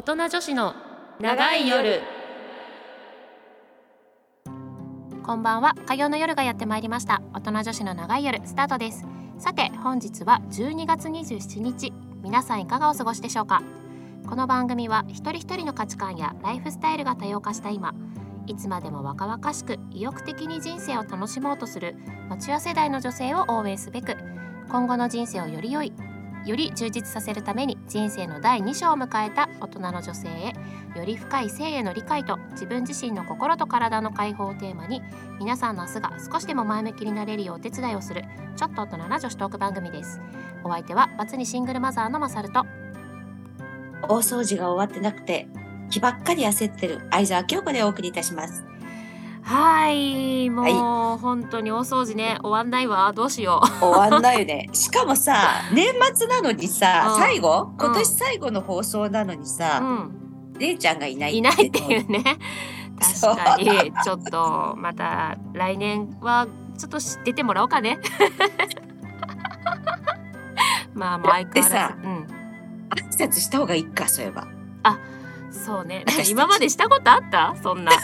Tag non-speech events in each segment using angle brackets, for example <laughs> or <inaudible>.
大人女子の長い夜。こんばんは。火曜の夜がやってまいりました。大人女子の長い夜スタートです。さて本日は12月27日。皆さんいかがお過ごしでしょうか？この番組は一人一人の価値観やライフスタイルが多様化した今いつまでも若々しく意欲的に人生を楽しもうとするマチュア世代の女性を応援すべく今後の人生をより良いより充実させるために人生の第2章を迎えた大人の女性へより深い性への理解と自分自身の心と体の解放をテーマに皆さんの明日が少しでも前向きになれるようお手伝いをするちょっと大人な女子トーク番組です。お相手はバツにシングルマザーのマサルと大掃除が終わってなくて気ばっかり焦ってる相沢京子でお送りいたします。はいもう、はい、本当に大掃除ね終わんないわ。どうしよう。終わんないよね。<laughs> しかもさ年末なのにさ、最後今年最後の放送なのにさ、うん、姉ちゃんがいないいないっていうね。<laughs> 確かに。ちょっとまた来年はちょっと出てもらおうかね。<laughs> まあ毎回さ、うん、挨拶した方がいいかそういえば。あそうね。今までしたことあった？そんな。<laughs>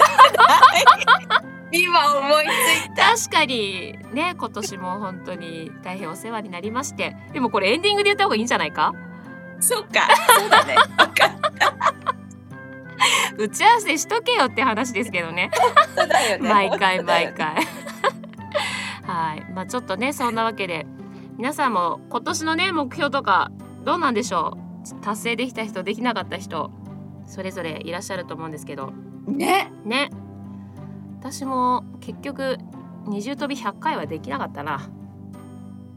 今思いついた。確かにね今年も本当に大変お世話になりまして。でもこれエンディングで言った方がいいんじゃないか？そっか。そうだね。<laughs> 打ち合わせしとけよって話ですけどね。ね。毎回毎回。<laughs> はい。まあちょっとねそんなわけで。皆さんも今年のね目標とかどうなんでしょう？達成できた人できなかった人それぞれいらっしゃると思うんですけど。ね。ね。私も結局二重跳び100回はできなかったな。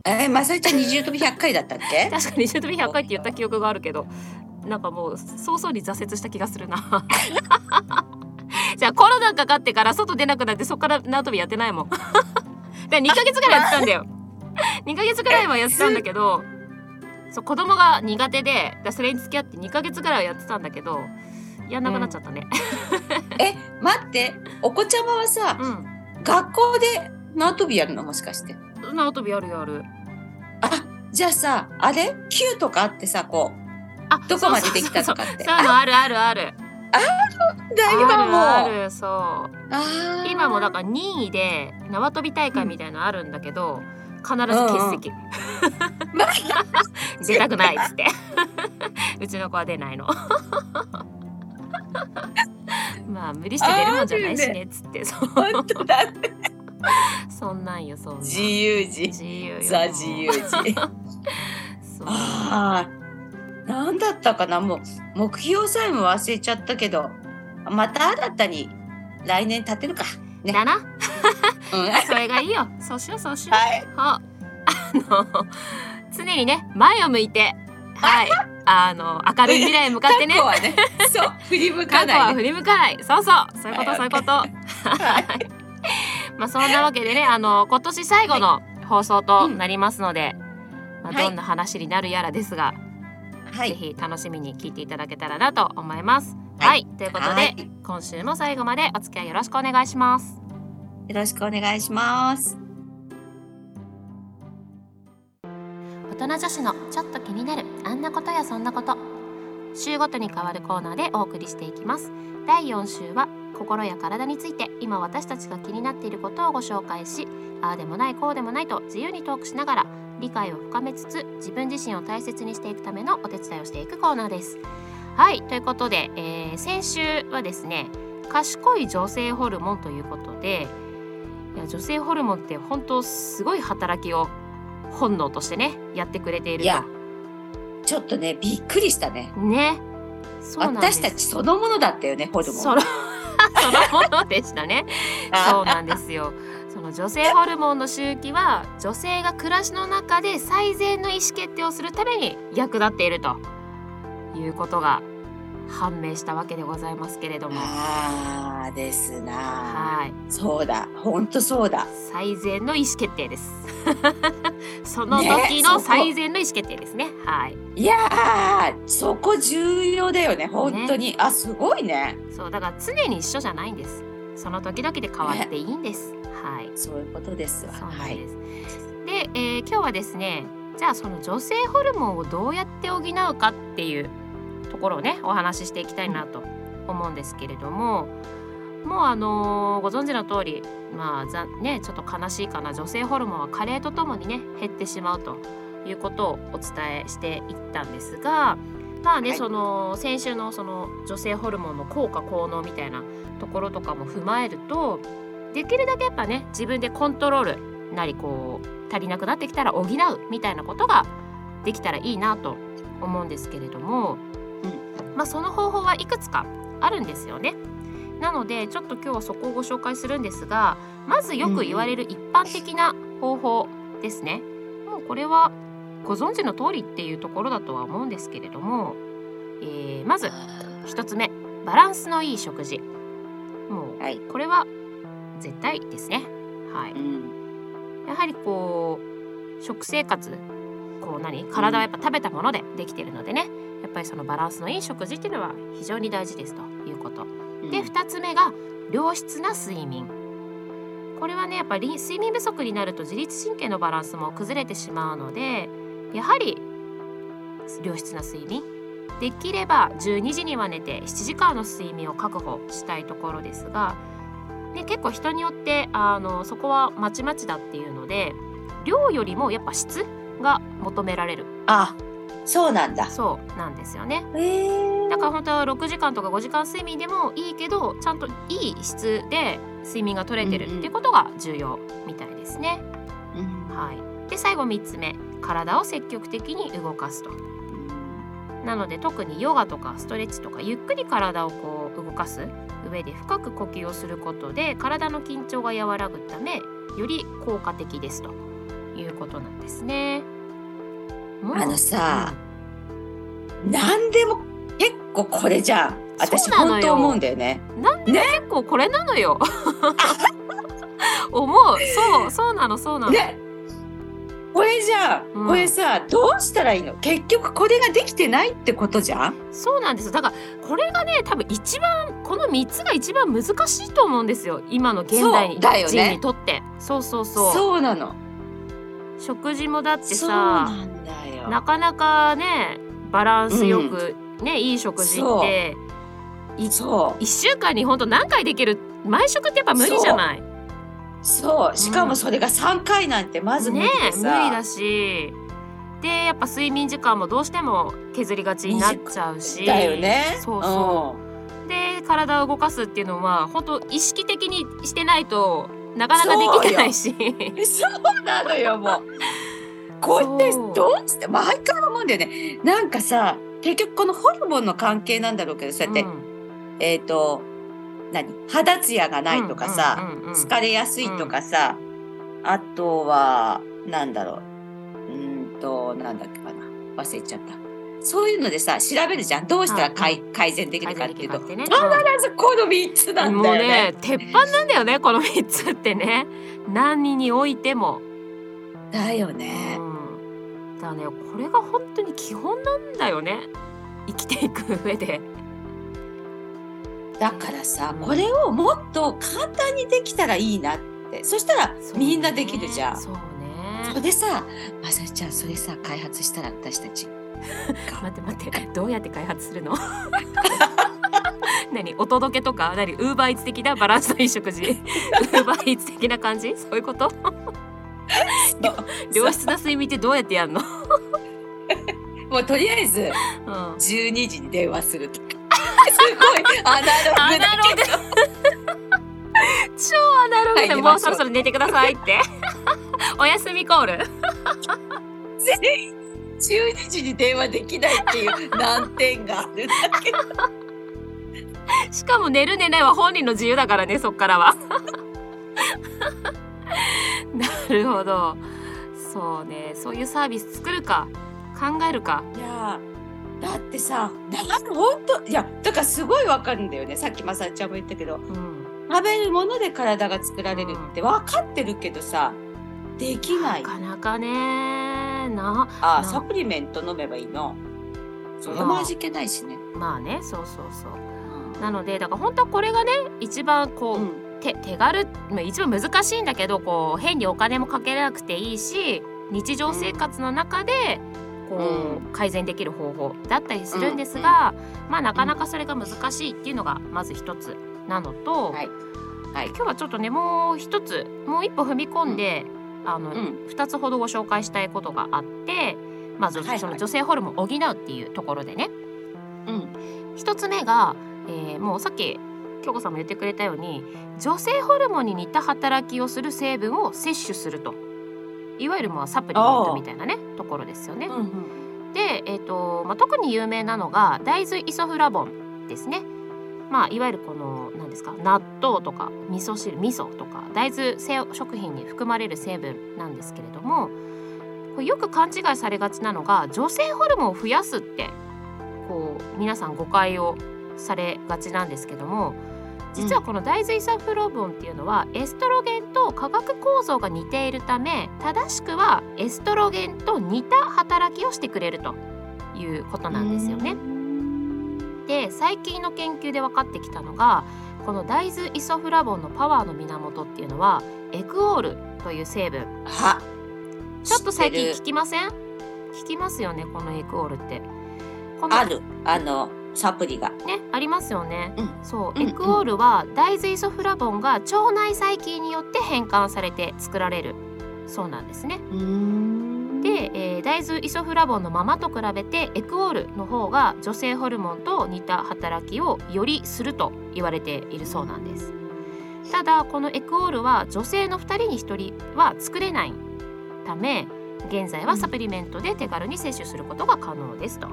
えー、まさちゃん二重跳び100回だったっけ？<laughs> 確かに二重跳び100回って言った記憶があるけど。なんかもう早々に挫折した気がするな。<laughs> じゃあコロナかかってから外出なくなってそこから縄跳びやってないもん。<laughs> だ2ヶ月ぐらいやってたんだよ。2ヶ月ぐらいはやってたんだけどそう子供が苦手でそれに付き合って2ヶ月ぐらいはやってたんだけどやんなくなっちゃったね、うん、え待って。お子ちゃまはさ、うん、学校で縄跳びやるのもしかして？縄跳びやるやる。あじゃあさあれ？級とかあってさこう。あどこまでできたとかって。そうあるあるある。あるんだ今も。あるそう。今もだから任意で縄跳び大会みたいのあるんだけど、うん必ず欠席、<laughs> 出たくないっつって。<laughs> うちの子は出ないの。<laughs> まあ無理して出るもんじゃないしねっつって、そう。本当だね。そんなんよそんな自由人自由ザ自由人ああ何だったかな。もう目標さえも忘れちゃったけど。また新たに来年立てるか、ね、だな、うん、それがいいよ。そうしようそうしよう、はい、あの常にね前を向いてはいあの明るい未来へ向かってね。ねそう振り向かない、ね、振り向かない。そうそうそういうことそういうこと。はい、<laughs> まあそんなわけでねあの今年最後の放送となりますので、まあ、どんな話になるやらですが、はい、ぜひ楽しみに聞いていただけたらなと思います。はい、はい、ということで今週も最後までお付き合いよろしくお願いします。よろしくお願いします。人女子のちょっと気になるあんなことやそんなこと。週ごとに変わるコーナーでお送りしていきます。第4週は心や体について今私たちが気になっていることをご紹介しああでもないこうでもないと自由にトークしながら理解を深めつつ自分自身を大切にしていくためのお手伝いをしていくコーナーです。はいということで、えー、先週はですね賢い女性ホルモンということでいや女性ホルモンって本当すごい働きを本能としてねやってくれていると。ちょっとねびっくりしたね。ね。私たちそのものだったよねホルモン。その <laughs> そのものでしたね。そうなんですよ。その女性ホルモンの周期は女性が暮らしの中で最善の意思決定をするために役立っているということが判明したわけでございますけれども。ああですな。はい。そうだ、本当そうだ。最善の意思決定です。<laughs> その時の最善の意思決定ですね。ねはい。いやそこ重要だよね、本当に。ね、あ、すごいね。そうだから常に一緒じゃないんです。その時々で変わっていいんです。ね、はい。そういうことですわ。はい、で、えー、今日はですね、じゃあその女性ホルモンをどうやって補うかっていうところをねお話ししていきたいなと思うんですけれどももうあのー、ご存知の通りまあざねちょっと悲しいかな女性ホルモンは加齢とともにね減ってしまうということをお伝えしていったんですがまあね、はい、その先週のその女性ホルモンの効果効能みたいなところとかも踏まえるとできるだけやっぱね自分でコントロールなりこう足りなくなってきたら補うみたいなことができたらいいなと思うんですけれども、うんまあ、その方法はいくつかあるんですよね。なのでちょっと今日はそこをご紹介するんですがまずよく言われる一般的な方法ですね。もうこれはご存知の通りっていうところだとは思うんですけれども、えー、まず1つ目バランスのいい食事もう、はい、これは絶対ですね。はい、うん、やはりこう食生活こう何？体はやっぱ食べたものでできてるのでねやっぱりそのバランスのいい食事っていうのは非常に大事ですということ。で2つ目が良質な睡眠。これはねやっぱり睡眠不足になると自律神経のバランスも崩れてしまうのでやはり良質な睡眠できれば12時には寝て7時間の睡眠を確保したいところですが、ね、結構人によってあのそこはまちまちだっていうので量よりもやっぱ質が求められる。あそうなんだそうなんですよね。だから本当は6時間とか5時間睡眠でもいいけどちゃんといい質で睡眠が取れてるっていうことが重要みたいですね。うんうん、はい、で最後3つ目体を積極的に動かすと。なので特にヨガとかストレッチとかゆっくり体をこう動かす上で深く呼吸をすることで体の緊張が和らぐためより効果的ですということなんですね。あのさ、うん、何でも結構これじゃん私本当思うんだよね。なんで結構これなのよ。<laughs> 思う。そうそうなのそうなの。ね。これじゃあ、うん、これさどうしたらいいの？結局これができてないってことじゃん？そうなんですだからこれがね多分一番この3つが一番難しいと思うんですよ。今の現代に人にとって。そうそうそう。そうなの。食事もだってさなかなかねバランスよく、うん、ねいい食事ってそう。1週間に本当何回できる？毎食ってやっぱ無理じゃない？そう。しかもそれが3回なんてまず無理でさ、ね、無理だし。でやっぱ睡眠時間もどうしても削りがちになっちゃうし。だよね。そうそう、うん、で体を動かすっていうのは本当意識的にしてないとなかなかできないし。<laughs> そうなのよもうこうやってどうして？毎回思うんだよね。なんかさ結局このホルモンの関係なんだろうけどそうやって、うん、えっ、ー、と何？肌ツヤがないとかさ、疲れやすいとかさ、うん、あとはなんだろう。うんとなんだっけかな。忘れちゃった。そういうのでさ調べるじゃん。どうしたら改,、改善できるかっていうと、ね、必ずこの3つなんだよね。ね鉄板なんだよねこの3つってね。何においても。だよね。うん、だねこれが本当に基本なんだよね。生きていく上で。だからさ、これをもっと簡単にできたらいいなって。そしたらみんなできるじゃん。そうね。それでさまさちゃんそれさ開発したら私たち。<laughs> 待って待って。どうやって開発するの？何？お届けとか？何？ウーバーイーツ的なバランスのいい食事？ウーバーイーツ的な感じ？そういうこと？<laughs> 良質な睡眠ってどうやってやるの？<laughs> もうとりあえず、うん、12時に電話するとか。<laughs> すごいアナログだ超アナログでもうそろそろ寝てくださいって。お休みコール。全員12時に電話できないっていう難点があるんだけ。どしかも寝る寝ないは本人の自由だからねそっからは <laughs> なるほど。そうね。そういうサービス作るか考えるか。いやだってさなんか本当いやだからすごいわかるんだよね。さっきまさちゃんも言ったけど、うん、食べるもので体が作られるって分かってるけどさできない。なかなかね。なあサプリメント飲めばいいの。それも味気ないしね。まあね。そうそうそう、うん、なのでだから本当これがね一番こう、うん、手手軽一番難しいんだけどこう変にお金もかけなくていいし日常生活の中でこう、改善できる方法だったりするんですが、まあなかなかそれが難しいっていうのがまず一つなのと、はい。はい。今日はちょっとねもう一つもう一歩踏み込んで、あの、うん。二つほどご紹介したいことがあってまず、はいはい。その女性ホルモンを補うっていうところでね。うん。一つ目が、えーもうさっき京子さんも言ってくれたように女性ホルモンに似た働きをする成分を摂取するといわゆるまあサプリメントみたいなねところですよね。うんで、えーとまあ、特に有名なのが大豆イソフラボンですね。まあ、いわゆるこの何ですか納豆とか味噌汁味噌とか大豆製食品に含まれる成分なんですけれどもこれよく勘違いされがちなのが女性ホルモンを増やすってこう皆さん誤解をされがちなんですけども実はこの大豆イソフラボンっていうのはエストロゲンと化学構造が似ているため正しくはエストロゲンと似た働きをしてくれるということなんですよね。で最近の研究で分かってきたのがこの大豆イソフラボンのパワーの源っていうのはエクオールという成分。はちょっと最近聞きません？聞きますよねこのエクオールって。このある。あのサプリが。ねありますよね。うんそう、エクオールは大豆イソフラボンが腸内細菌によって変換されて作られるそうなんですね。うんで、えー大豆イソフラボンのままと比べてエクオールの方が女性ホルモンと似た働きをよりすると言われているそうなんです。ただこのエクオールは女性の2人に1人は作れないため現在はサプリメントで手軽に摂取することが可能ですと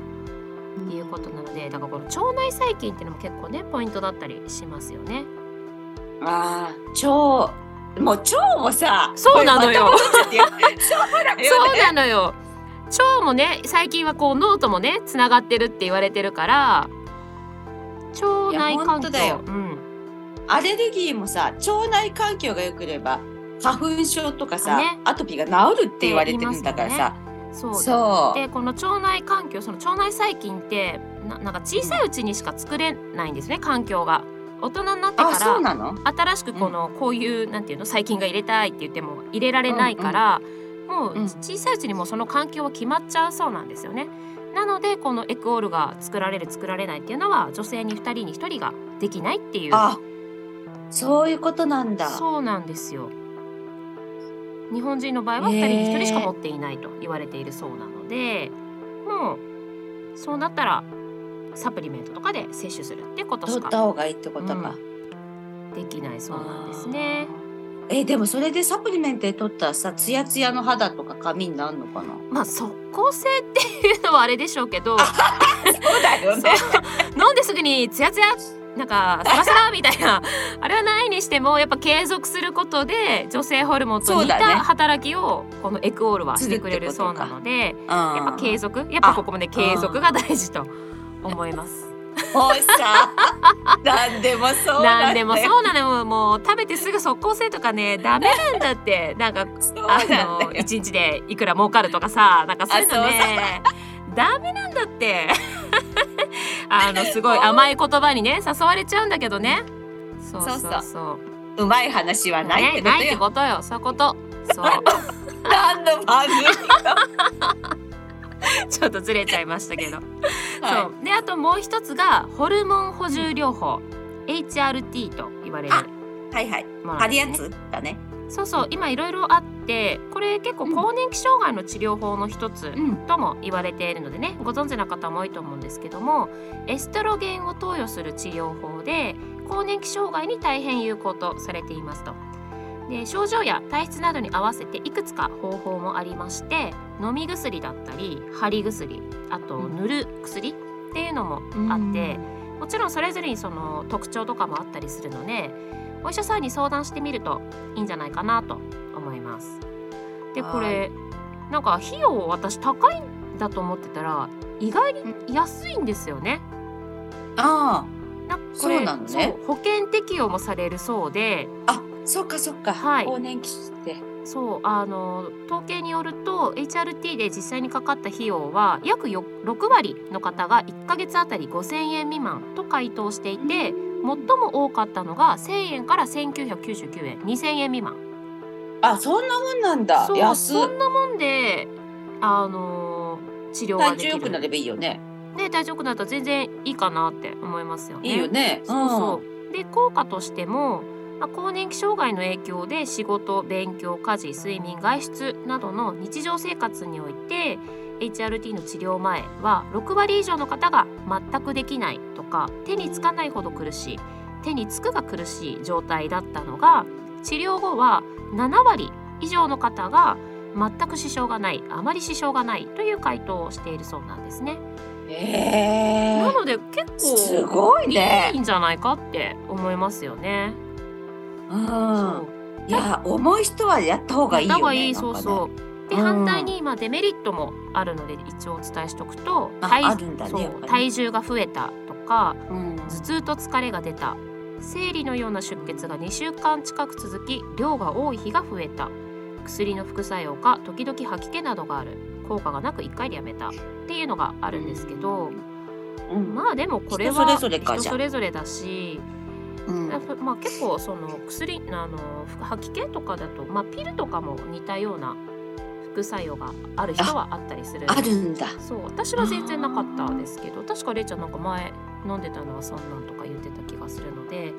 いうことなのでだからこの腸内細菌っていうのも結構ねポイントだったりしますよね。ああ腸もう腸もさそうなのよ。<laughs> そうなのよ腸もね最近はこう脳ともねつながってるって言われてるから腸内環境だよ。うん、アレルギーもさ腸内環境が良ければ花粉症とかさ、ね。アトピーが治るって言われてるんだからさ、そうそう。でこの腸内環境その腸内細菌ってななんか小さいうちにしか作れないんですね環境が。大人になってから新しくこの、こういうなんていうの細菌が入れたいって言っても入れられないから、もううん。小さいうちにもうその環境は決まっちゃうそうなんですよね。なのでこのエクオールが作られる作られないっていうのは女性に2人に1人ができないっていう。あそういうことなんだ。そうなんですよ。日本人の場合は2人に1人しか持っていないと言われているそうなので、もうそうなったらサプリメントとかで摂取するってことし取っかた方がいいってことか、できないそうなんですね。えでもそれでサプリメントで取ったらさツヤツヤの肌とか髪になるのかな？まあ即効性っていうのはあれでしょうけど。そうだよね。飲んですぐにツヤツヤなんかサラサラみたいな。<laughs> あれはないにしてもやっぱ継続することで女性ホルモンと似た働きをこのエクオールはしてくれるそうなのでやっぱや継続。やっぱここもね継続が大事と思います。<laughs> <laughs> 何でもそうなんでもうそうなのよ。もう食べてすぐ即効性とかねダメなんだって。なんかあの一日でいくら儲かるとかさなんかそういうのね。ダメなんだって <laughs> あのすごい甘い言葉にね誘われちゃうんだけどね。そうそうそう。そうそう。うまい話はないってね、ないってことよ、ことよそういうこと。そう。<laughs> 何の番組 <laughs> ちょっとずれちゃいましたけど、はそう。であともう一つがホルモン補充療法。HRT と言われる。あはいはい。もの貼るやですねつだねそうそう今いろいろあってこれ結構更年期障害の治療法の一つうん。とも言われているのでねご存知な方も多いと思うんですけどもエストロゲンを投与する治療法で更年期障害に大変有効とされていますと。で症状や体質などに合わせていくつか方法もありまして飲み薬だったり貼り薬あとうん。塗る薬っていうのもあって、もちろんそれぞれにその特徴とかもあったりするのでお医者さんに相談してみるといいんじゃないかなと思います。ではい。これなんか費用私高いんだと思ってたら意外に安いんですよね。あなんかこれそうなのね。保険適用もされるそうで。ああそっかそっか、はい。更年期って。そうあの統計によると HRT で実際にかかった費用は約よ6割の方が1ヶ月あたり5,000円未満と回答していて最も多かったのが1,000円から1,999円2,000円未満。あそんなもんなんだそうそんなもんであの治療が体できる調良くなればいいよね。ね体調良くなったら全然いいかなって思いますよね。いいよね。そうそうで効果としても、まあ、更年期障害の影響で仕事勉強家事睡眠外出などの日常生活において HRT の治療前は6割以上の方が全くできないとか手につかないほど苦しい手につくが苦しい状態だったのが治療後は7割以上の方が全く支障がないあまり支障がないという回答をしているそうなんですね。うん。えなので結構すごいねいいんじゃないかって思いますよね。うん。いや重い人はやった方がいいよね。いいそうそう。で、うん反対にまあデメリットもあるので一応お伝えしておくとあ体ね体重が増えたとかうん。頭痛と疲れが出た生理のような出血が2週間近く続き量が多い日が増えた。薬の副作用か時々吐き気などがある。効果がなく1回でやめた。っていうのがあるんですけど、うん。まあでもこれは人それぞれだしうん。まあ結構その薬あの吐き気とかだと、まあ、ピルとかも似たような副作用がある人はあったりするあるんだ。そう私は全然なかったですけど確かれいちゃんなんか前飲んでたのはそんなんとか言ってた気がするので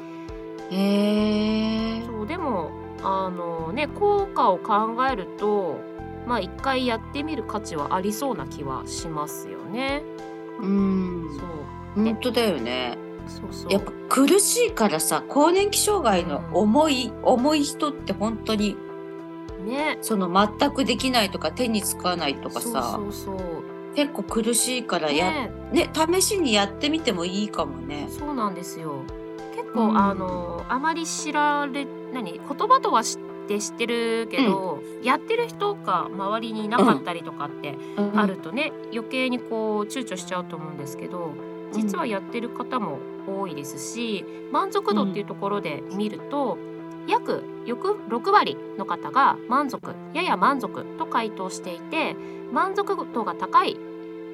へえ。そうでもあのね効果を考えるとまあ一回やってみる価値はありそうな気はしますよね。うん。そう本当だよね。そうそうやっぱ苦しいからさ更年期障害の重い、重い人って本当にね。その全くできないとか手につかないとかさ。そうそうそう。結構苦しいからや、ね。ね試しにやってみてもいいかもね。そうなんですよ。結構、うん。あのあまり知られ何？言葉とは知って知ってるけど、やってる人が周りにいなかったりとかってうん。あるとね、余計にこう躊躇しちゃうと思うんですけど実はやってる方も多いですし満足度っていうところで見ると、約約6割の方が満足やや満足と回答していて満足度が高い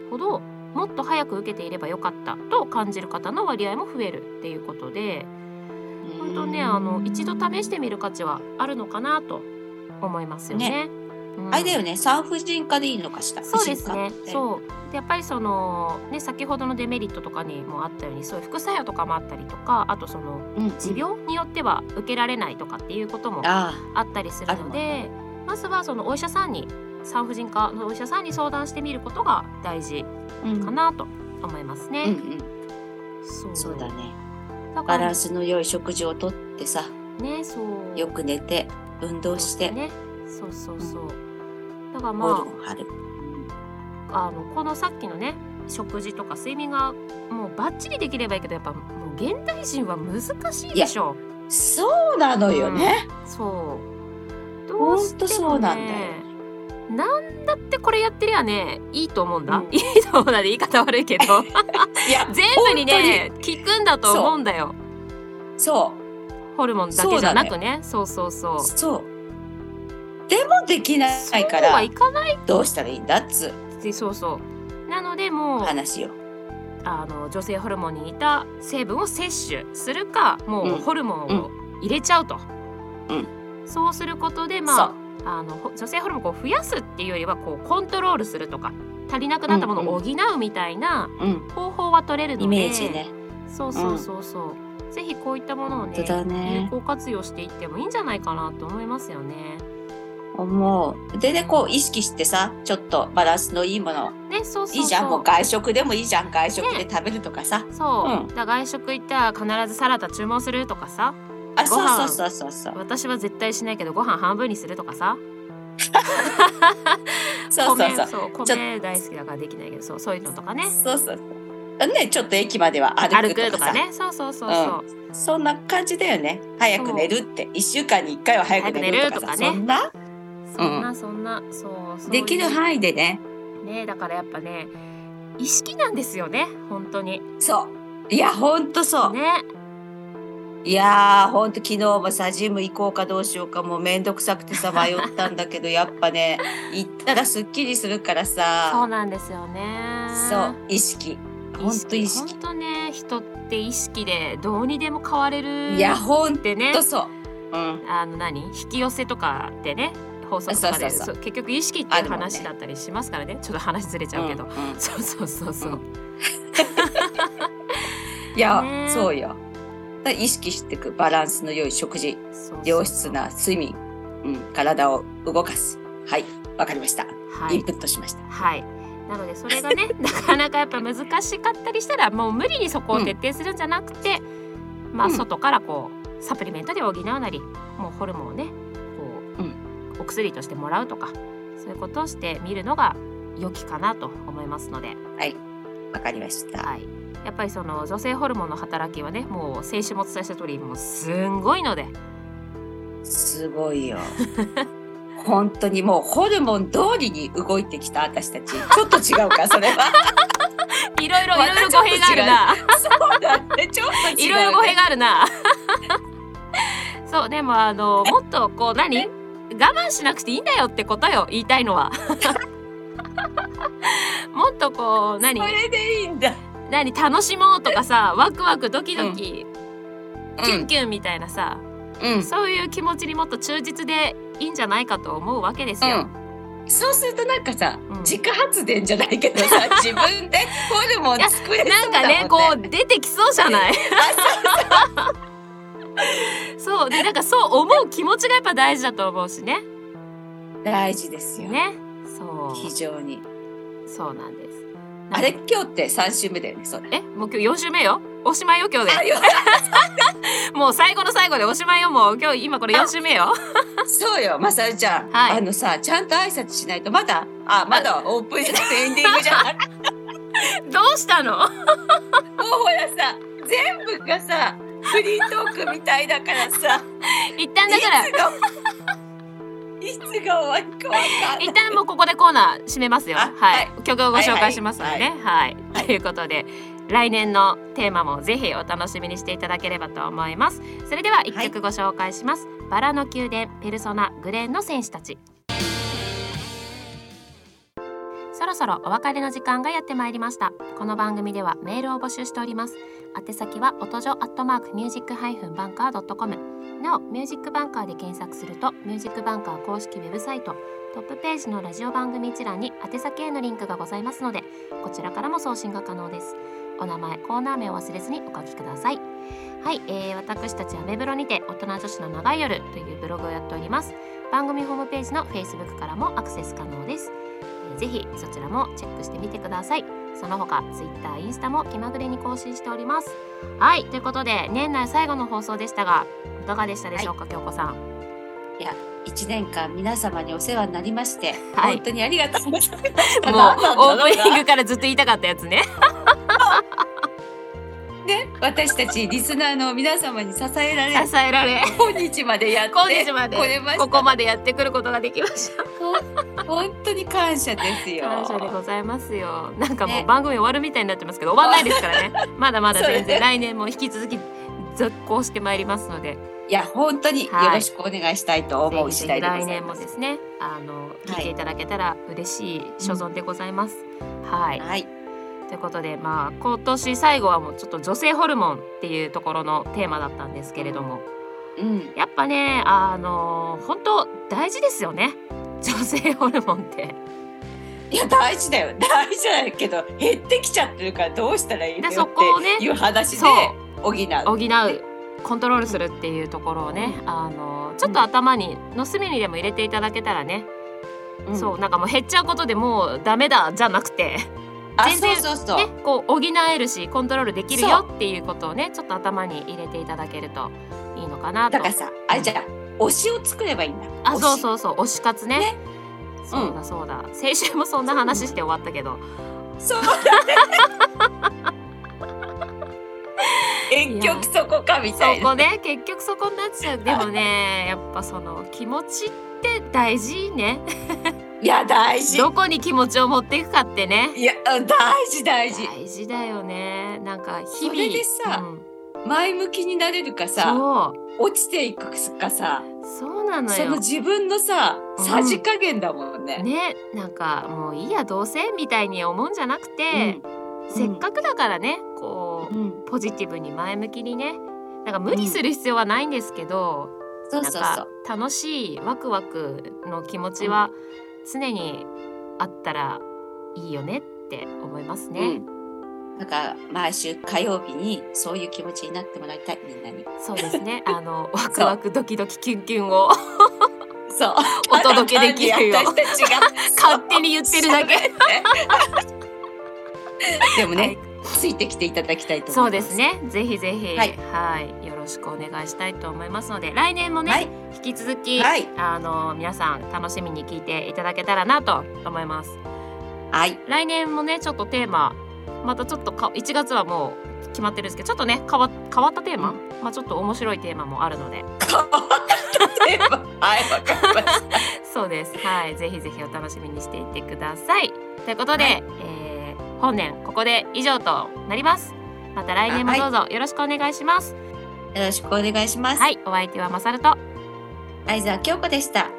ほどもっと早く受けていればよかったと感じる方の割合も増えるっていうことで本当ねあの一度試してみる価値はあるのかなと思いますよね。うん。あれだよね産婦人科でいいのかしら。そうですね。そう。でやっぱりそのね先ほどのデメリットとかにもあったようにそういう副作用とかもあったりとかあとそのうん持病によっては受けられないとかっていうこともああ。ったりするのでまずはそのお医者さんに産婦人科のお医者さんに相談してみることが大事かなと思いますね。うん。うん、そう。そうだね。だバランスの良い食事をとってさねそう。よく寝て運動して、ねそうそうそう。だからま。ああのこのさっきのね食事とか睡眠がもうバッチリできればいいけどやっぱもう現代人は難しいでしょ。そうなのよね。そう。どほうしても、ね、そうなんだよ。なんだってこれやってりゃねいいと思うんだ、うん。いいと思うんだで言い方悪いけど。<laughs> 全部にね効くんだと思うんだよ。そホルモンだけじゃなくね。そうそうそうう。そう。でもできないからそうはいかない。どうしたらいいんだっつってそうそう。なのでもう話よ。あの女性ホルモンに似た成分を摂取するかもううんホルモンを入れちゃうと、うん。そうすることでまああのほ女性ホルモンを増やすっていうよりはこうコントロールするとか足りなくなったものを補うみたいなうん、方法は取れるので、イメージね。そうそうそうそう、ぜひこういったものをねだね。有効活用していってもいいんじゃないかなと思いますよね。思う。でねこう意識してさちょっとバランスのいいもの。ねそうそういいじゃん。もう外食でもいいじゃん。外食で食べるとかさ。そう、うん。だ外食行ったら必ずサラダ注文するとかさ。あそうそうそうそう。そう。私は絶対しないけどご飯半分にするとかさ。<laughs> そうそうそう。米そう米大好きだからできないけどそうそういうのとかね。そうそうそう。ねちょっと駅までは歩歩くくとかね。そうそうそうそう、そんな感じだよね。早く寝るって。一週間に一回は早く寝るとかさ。早く寝るとかね。そんなそんなそんなそうそうできる範囲でね。ねだからやっぱね意識なんですよね本当に。そう。いやほんとそう。ね。いやーほんと昨日もさジム行こうかどうしようかもうめんどくさくてさ <laughs> 迷ったんだけどやっぱね行ったらすっきりするからそうさなんですよね。そう意識。ほんと意識本当ね人って意識でどうにでも変われるいやほんってねとそう。うん。あの何？引き寄せとかってね法則とかでそうそうそう。そう結局意識っていう話だったりしますからね。ちょっと話ずれちゃうけど、んん。そうそうそうそう、うん。<laughs> いや、ね。そうよ。意識していくバランスの良い食事、そうそう。良質な睡眠、うん、体を動かす。はい、わかりました。はい。インプットしました。はい。なのでそれがね <laughs> なかなかやっぱ難しかったりしたらもう無理にそこを徹底するんじゃなくて、まあうん。外からこうサプリメントで補うなりもうホルモンをね薬としてもらうとかそういうことをしてみるのが良きかなと思いますので、わかりました。はい、やっぱりその女性ホルモンの働きはねもう先週もお伝えした通りもうすんごいのですごいよ。<laughs> 本当にもうホルモン通りに動いてきた私たち。ちょっと違うか、それは。<laughs> いろいろいろいろ語弊があるな。そうだね、ちょっと。いろいろ語弊があるな。そう <laughs> でもあのもっとこう何？我慢しなくていいんだよってことよ言いたいのは。<laughs> もっとこう何？それでいいんだ。何？楽しもうとかさワクワクドキドキ、キュンうキュンみたいなさ、ん。うん。そういう気持ちにもっと忠実でいいんじゃないかと思うわけですよ。うん、そうするとなんかさ、うん自家発電じゃないけどさ <laughs> 自分でホルモン作れそうだもんね。なんかねこう出てきそうじゃない？そうでなんかそう思う気持ちがやっぱ大事だと思うしね。大事ですよ。ねそう非常に。そうなんです。あれ？今日って三週目だよね。そうだ。え？もう今日4週目よ？おしまいよ今日で <laughs> もう最後の最後でおしまいよもう今日今これ4週目よそうよ、まさるちゃん、はいあのさ、ちゃんと挨拶しないと、まだ、あ、まだオープンじゃなくてエンディングじゃない？も <laughs> どうしたの？<laughs> うほらさ、全部がさ、フリートークみたいだからさ。一旦だから。いつが。終わりかわかんない。一旦もうここでコーナー締めますよ。あはい、は曲をご紹介しますのでね。はい、はい。ということで来年のテーマもぜひお楽しみにしていただければと思います。それでは一曲ご紹介します、バラの宮殿ペルソナグレーンの戦士たちそろそろお別れの時間がやってまいりました。この番組ではメールを募集しております。宛先は音女アットマークミュージックハイフンバンカードットコム。なおミュージックバンカーで検索するとミュージックバンカー公式ウェブサイトトップページのラジオ番組一覧に宛先へのリンクがございますのでこちらからも送信が可能です。お名前コーナー名を忘れずにお書きください。はい、えー、私たちアメブロにて大人女子の長い夜というブログをやっております。番組ホームページの Facebook からもアクセス可能です、ぜひそちらもチェックしてみてください。その他 Twitter、インスタも気まぐれに更新しております。はいということで年内最後の放送でしたがいかがでしたでしょうか、京子さん。一年間皆様にお世話になりまして、<laughs> はい。本当にありがとうございました。もうオープニンなグからずっと言いたかったやつね。ね、私たちリスナーの皆様に支えられ、支えられ。今日までやって今日までこれまここまでやってくることができました本当に感謝ですよ。感謝でございますよ。なんかもうね。番組終わるみたいになってますけど終わんないですからね。<laughs> まだまだ全然来年も引き続き続行してまいりますので。いや本当によはい。ろしくお願いしたいと思う次第でござい来年。もですねあの聞いていただけたら嬉しい所存でございます、はい。はい。ということでまあ今年最後はもうちょっと女性ホルモンっていうところのテーマだったんですけれども。うん。やっぱねあの本当大事ですよね女性ホルモンって。いや大事だよ。大事だけど減ってきちゃってるからどうしたらいいのでよそこをねっていう話で補う。補う。コントロールするっていうところをねあのちょっと頭にの隅にでも入れていただけたらね、うん。そうなんかもう減っちゃうことでもうダメだじゃなくて。あ全然そうそうそう。ねこう補えるしコントロールできるそよっていうことをねちょっと頭に入れていただけるといいのかなと。だからさあれじゃん推しを作ればいいんだ。あそうう。そうそう。推し。活ね。ね。そうだそうだ、先週もそんな話して終わったけど。そう。だね。結局そこかみそたいな。こね。結局そこになっちゃう。でもねやっぱその気持ちって大事ね。いや大事。どこに気持ちを持っていくかってね。いやうん大事大事。大事だよね。なんか日々それでさうん。前向きになれるかさそう落ちていくかさ。そうなのそのよ自分のさうん。さじ加減だもんね。ねなんかもういいやどうせみたいに思うんじゃなくて、せっかくだからねこううん。うんポジティブに前向きにね。なんか無理する必要はないんですけど、そうそうなんか楽しいワクワクの気持ちは常にあったらいいよねって思いますね。なんか毎週火曜日にそういう気持ちになってもらいたいみんなに。そうですね。<laughs> あのワクワクドキドキキュンキュンをそう。お届けできるよ私たちが勝手に言ってるだけ。でもね、はいついてきていただきたいと思います。そうです。ね。ぜひぜひ、ははいい、よろしくお願いしたいと思いますので、来年もね、はい引き続き、はいあの皆さん楽しみに聞いていただけたらなと思います。はい。来年もね、ちょっとテーマ、またちょっとか1月はもう決まってるんですけど、ちょっとね変わ変わったテーマ、うんまあちょっと面白いテーマもあるので、変わったテーマはい、わかりました。そうです。はい、ぜひぜひお楽しみにしていてください。ということで、はいえー本年ここで以上となります。また来年もどうぞよろしくお願いします。よろしくお願いします。はい、お相手はまさると。相沢京子でした。